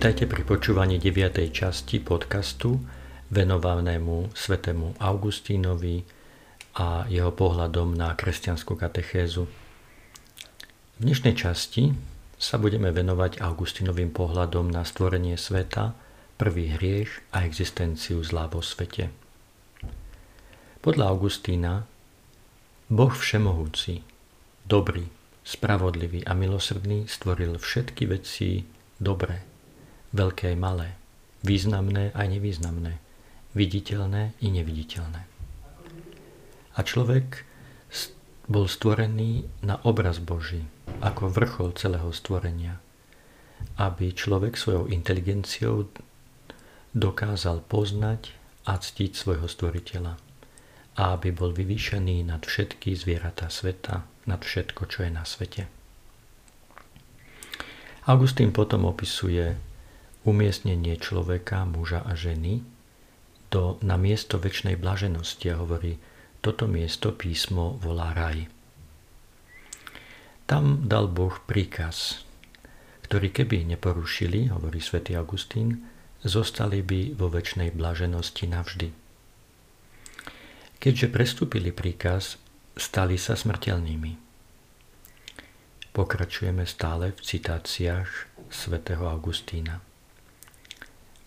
Vítajte pri počúvaní 9. časti podcastu venovanému svetému Augustínovi a jeho pohľadom na kresťanskú katechézu. V dnešnej časti sa budeme venovať Augustínovým pohľadom na stvorenie sveta, prvý hriech a existenciu zlá vo svete. Podľa Augustína Boh všemohúci, dobrý, spravodlivý a milosrdný stvoril všetky veci dobré veľké aj malé, významné aj nevýznamné, viditeľné i neviditeľné. A človek bol stvorený na obraz Boží, ako vrchol celého stvorenia, aby človek svojou inteligenciou dokázal poznať a ctiť svojho stvoriteľa a aby bol vyvýšený nad všetky zvieratá sveta, nad všetko, čo je na svete. Augustín potom opisuje umiestnenie človeka, muža a ženy do, na miesto väčšnej blaženosti a hovorí, toto miesto písmo volá raj. Tam dal Boh príkaz, ktorý keby neporušili, hovorí svätý Augustín, zostali by vo väčšnej blaženosti navždy. Keďže prestúpili príkaz, stali sa smrteľnými. Pokračujeme stále v citáciách svätého Augustína.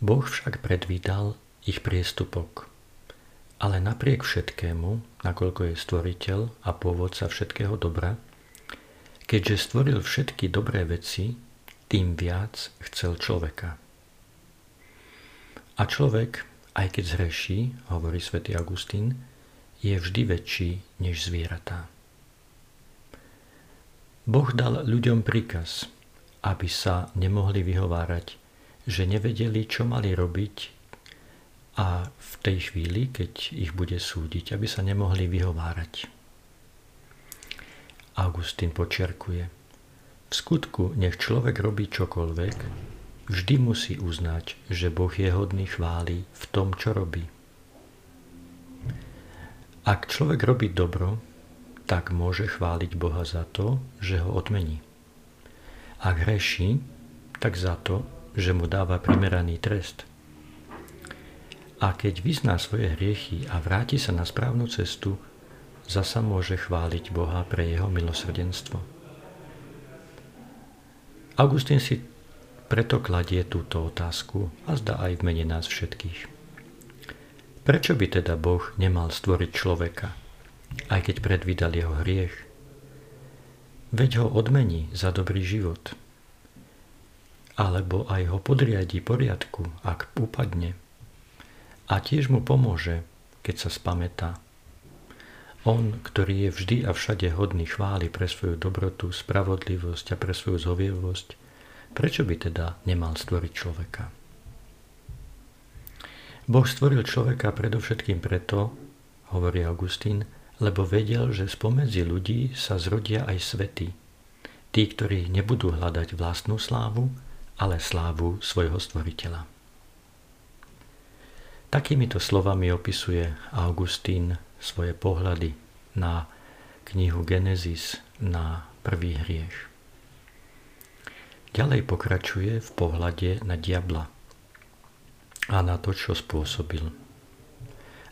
Boh však predvídal ich priestupok. Ale napriek všetkému, nakoľko je stvoriteľ a pôvodca všetkého dobra, keďže stvoril všetky dobré veci, tým viac chcel človeka. A človek, aj keď zhreší, hovorí svätý Augustín, je vždy väčší než zvieratá. Boh dal ľuďom príkaz, aby sa nemohli vyhovárať že nevedeli, čo mali robiť a v tej chvíli, keď ich bude súdiť, aby sa nemohli vyhovárať. Augustín počiarkuje, v skutku nech človek robí čokoľvek, vždy musí uznať, že Boh je hodný chvály v tom, čo robí. Ak človek robí dobro, tak môže chváliť Boha za to, že ho odmení. Ak hreší, tak za to, že mu dáva primeraný trest. A keď vyzná svoje hriechy a vráti sa na správnu cestu, zasa môže chváliť Boha pre jeho milosrdenstvo. Augustín si preto kladie túto otázku a zdá aj v mene nás všetkých. Prečo by teda Boh nemal stvoriť človeka, aj keď predvídal jeho hriech? Veď ho odmení za dobrý život – alebo aj ho podriadi poriadku, ak upadne. A tiež mu pomôže, keď sa spametá. On, ktorý je vždy a všade hodný chvály pre svoju dobrotu, spravodlivosť a pre svoju zhovievosť, prečo by teda nemal stvoriť človeka? Boh stvoril človeka predovšetkým preto, hovorí Augustín, lebo vedel, že spomedzi ľudí sa zrodia aj svety, tí, ktorí nebudú hľadať vlastnú slávu, ale slávu svojho stvoriteľa. Takýmito slovami opisuje Augustín svoje pohľady na knihu Genesis, na prvý hriech. Ďalej pokračuje v pohľade na diabla a na to, čo spôsobil.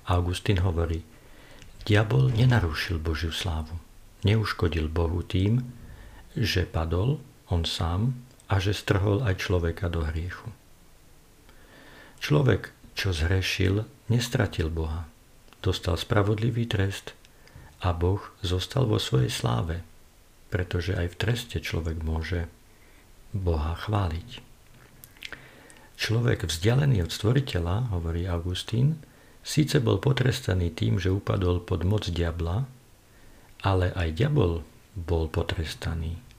Augustín hovorí, diabol nenarušil Božiu slávu, neuškodil Bohu tým, že padol on sám a že strhol aj človeka do hriechu. Človek, čo zhrešil, nestratil Boha. Dostal spravodlivý trest a Boh zostal vo svojej sláve, pretože aj v treste človek môže Boha chváliť. Človek vzdialený od stvoriteľa, hovorí Augustín, síce bol potrestaný tým, že upadol pod moc diabla, ale aj diabol bol potrestaný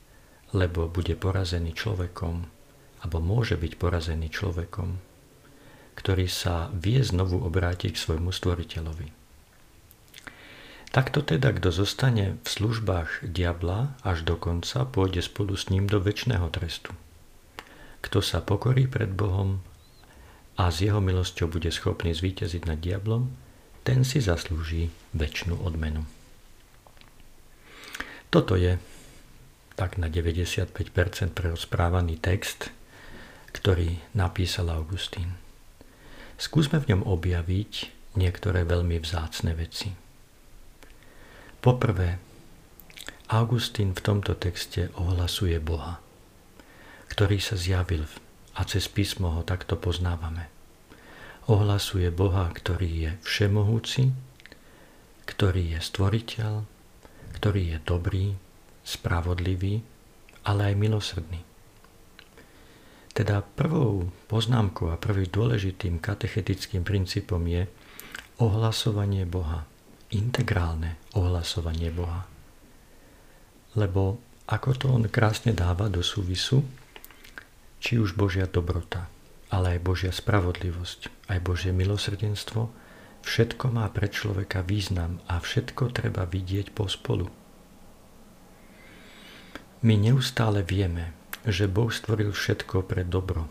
lebo bude porazený človekom, alebo môže byť porazený človekom, ktorý sa vie znovu obrátiť k svojmu stvoriteľovi. Takto teda, kto zostane v službách diabla až do konca, pôjde spolu s ním do väčšného trestu. Kto sa pokorí pred Bohom a s jeho milosťou bude schopný zvíťaziť nad diablom, ten si zaslúži väčšinu odmenu. Toto je tak na 95% prerozprávaný text, ktorý napísal Augustín. Skúsme v ňom objaviť niektoré veľmi vzácne veci. Poprvé, Augustín v tomto texte ohlasuje Boha, ktorý sa zjavil a cez písmo ho takto poznávame. Ohlasuje Boha, ktorý je všemohúci, ktorý je stvoriteľ, ktorý je dobrý, spravodlivý, ale aj milosrdný. Teda prvou poznámkou a prvým dôležitým katechetickým princípom je ohlasovanie Boha, integrálne ohlasovanie Boha lebo ako to on krásne dáva do súvisu, či už Božia dobrota, ale aj Božia spravodlivosť, aj Božie milosrdenstvo, všetko má pre človeka význam a všetko treba vidieť pospolu. My neustále vieme, že Boh stvoril všetko pre dobro.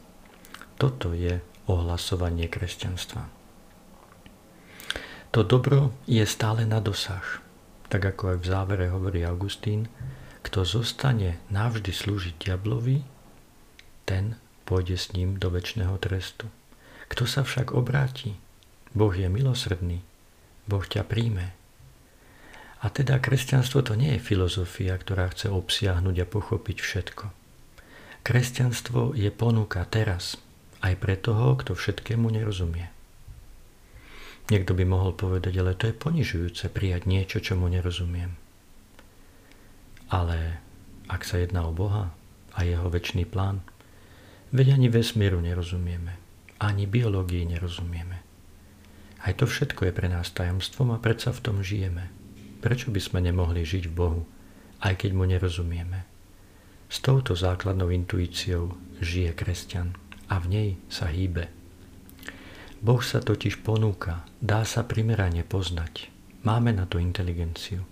Toto je ohlasovanie kresťanstva. To dobro je stále na dosah, tak ako aj v závere hovorí Augustín, kto zostane navždy slúžiť diablovi, ten pôjde s ním do väčšného trestu. Kto sa však obráti, Boh je milosrdný, Boh ťa príjme. A teda kresťanstvo to nie je filozofia, ktorá chce obsiahnuť a pochopiť všetko. Kresťanstvo je ponuka teraz, aj pre toho, kto všetkému nerozumie. Niekto by mohol povedať, ale to je ponižujúce prijať niečo, čo mu nerozumiem. Ale ak sa jedná o Boha a jeho väčší plán, veď ani vesmíru nerozumieme, ani biológii nerozumieme. Aj to všetko je pre nás tajomstvom a predsa v tom žijeme. Prečo by sme nemohli žiť v Bohu, aj keď mu nerozumieme? S touto základnou intuíciou žije kresťan a v nej sa hýbe. Boh sa totiž ponúka, dá sa primerane poznať. Máme na to inteligenciu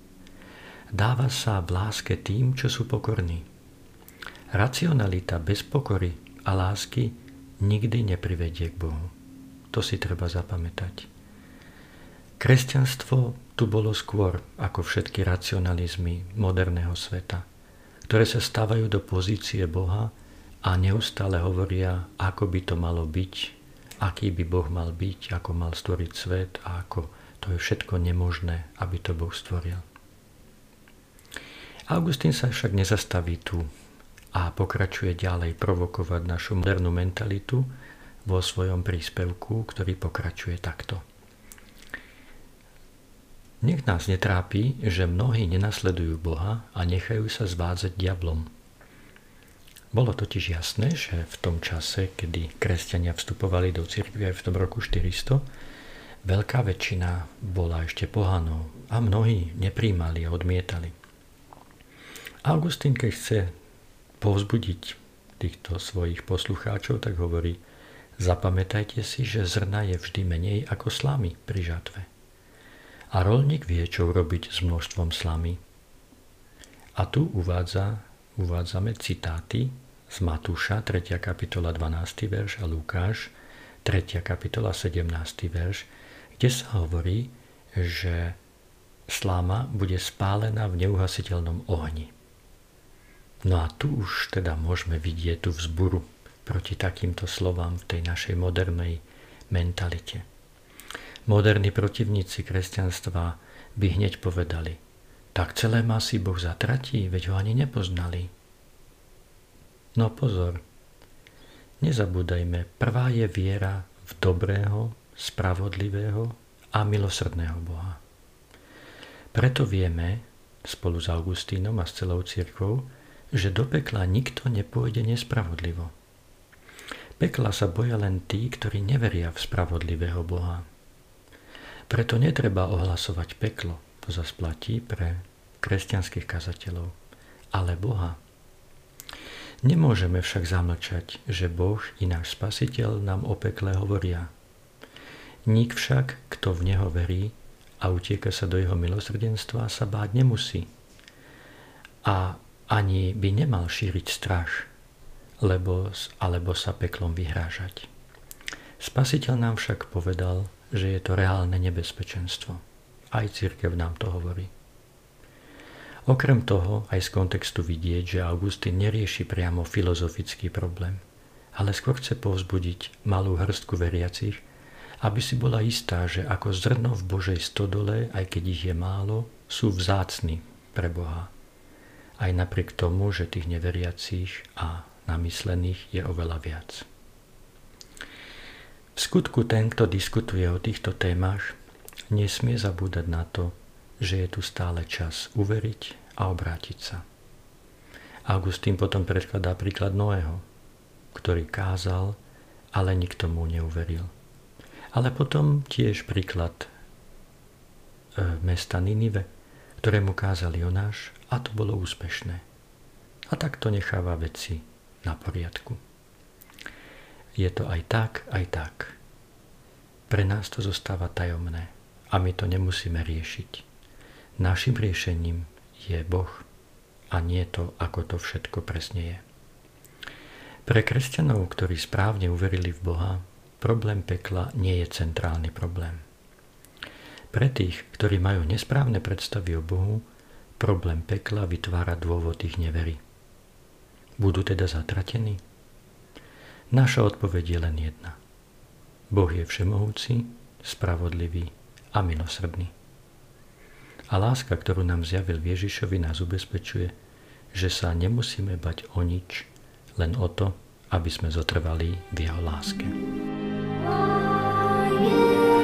dáva sa v láske tým, čo sú pokorní. Racionalita bez pokory a lásky nikdy neprivedie k Bohu. To si treba zapamätať. Kresťanstvo tu bolo skôr ako všetky racionalizmy moderného sveta, ktoré sa stávajú do pozície Boha a neustále hovoria, ako by to malo byť, aký by Boh mal byť, ako mal stvoriť svet a ako to je všetko nemožné, aby to Boh stvoril. Augustín sa však nezastaví tu a pokračuje ďalej provokovať našu modernú mentalitu vo svojom príspevku, ktorý pokračuje takto. Nech nás netrápi, že mnohí nenasledujú Boha a nechajú sa zvádzať diablom. Bolo totiž jasné, že v tom čase, kedy kresťania vstupovali do cirkvi aj v tom roku 400, veľká väčšina bola ešte pohanou a mnohí nepríjmali a odmietali. Augustín, keď chce povzbudiť týchto svojich poslucháčov, tak hovorí, zapamätajte si, že zrna je vždy menej ako slamy pri žatve. A rolník vie, čo urobiť s množstvom slamy. A tu uvádza, uvádzame citáty z Matúša, 3. kapitola 12. verš a Lukáš, 3. kapitola 17. verš, kde sa hovorí, že sláma bude spálená v neuhasiteľnom ohni. No a tu už teda môžeme vidieť tú vzburu proti takýmto slovám v tej našej modernej mentalite. Moderní protivníci kresťanstva by hneď povedali, tak celé masy Boh zatratí, veď ho ani nepoznali. No pozor, nezabúdajme, prvá je viera v dobrého, spravodlivého a milosrdného Boha. Preto vieme, spolu s Augustínom a s celou cirkvou, že do pekla nikto nepôjde nespravodlivo. Pekla sa boja len tí, ktorí neveria v spravodlivého Boha. Preto netreba ohlasovať peklo, to zase platí pre kresťanských kazateľov, ale Boha. Nemôžeme však zamlčať, že Boh i náš Spasiteľ nám o pekle hovoria. Nik však, kto v Neho verí a utieka sa do Jeho milosrdenstva, sa báť nemusí. A ani by nemal šíriť strach, lebo, alebo sa peklom vyhrážať. Spasiteľ nám však povedal, že je to reálne nebezpečenstvo. Aj církev nám to hovorí. Okrem toho aj z kontextu vidieť, že Augustín nerieši priamo filozofický problém, ale skôr chce povzbudiť malú hrstku veriacich, aby si bola istá, že ako zrno v Božej stodole, aj keď ich je málo, sú vzácni pre Boha. Aj napriek tomu, že tých neveriacich a namyslených je oveľa viac. V skutku ten, kto diskutuje o týchto témach, nesmie zabúdať na to, že je tu stále čas uveriť a obrátiť sa. Augustín potom predkladá príklad Noého, ktorý kázal, ale nikto mu neuveril. Ale potom tiež príklad e, mesta Ninive, ktorému kázal Jonáš a to bolo úspešné. A tak to necháva veci na poriadku. Je to aj tak, aj tak. Pre nás to zostáva tajomné a my to nemusíme riešiť. Našim riešením je Boh a nie to, ako to všetko presne je. Pre kresťanov, ktorí správne uverili v Boha, problém pekla nie je centrálny problém. Pre tých, ktorí majú nesprávne predstavy o Bohu, problém pekla vytvára dôvod ich nevery. Budú teda zatratení? Naša odpoveď je len jedna. Boh je všemohúci, spravodlivý a milosrdný. A láska, ktorú nám zjavil Ježišovi, nás ubezpečuje, že sa nemusíme bať o nič, len o to, aby sme zotrvali v jeho láske. Oh, yeah.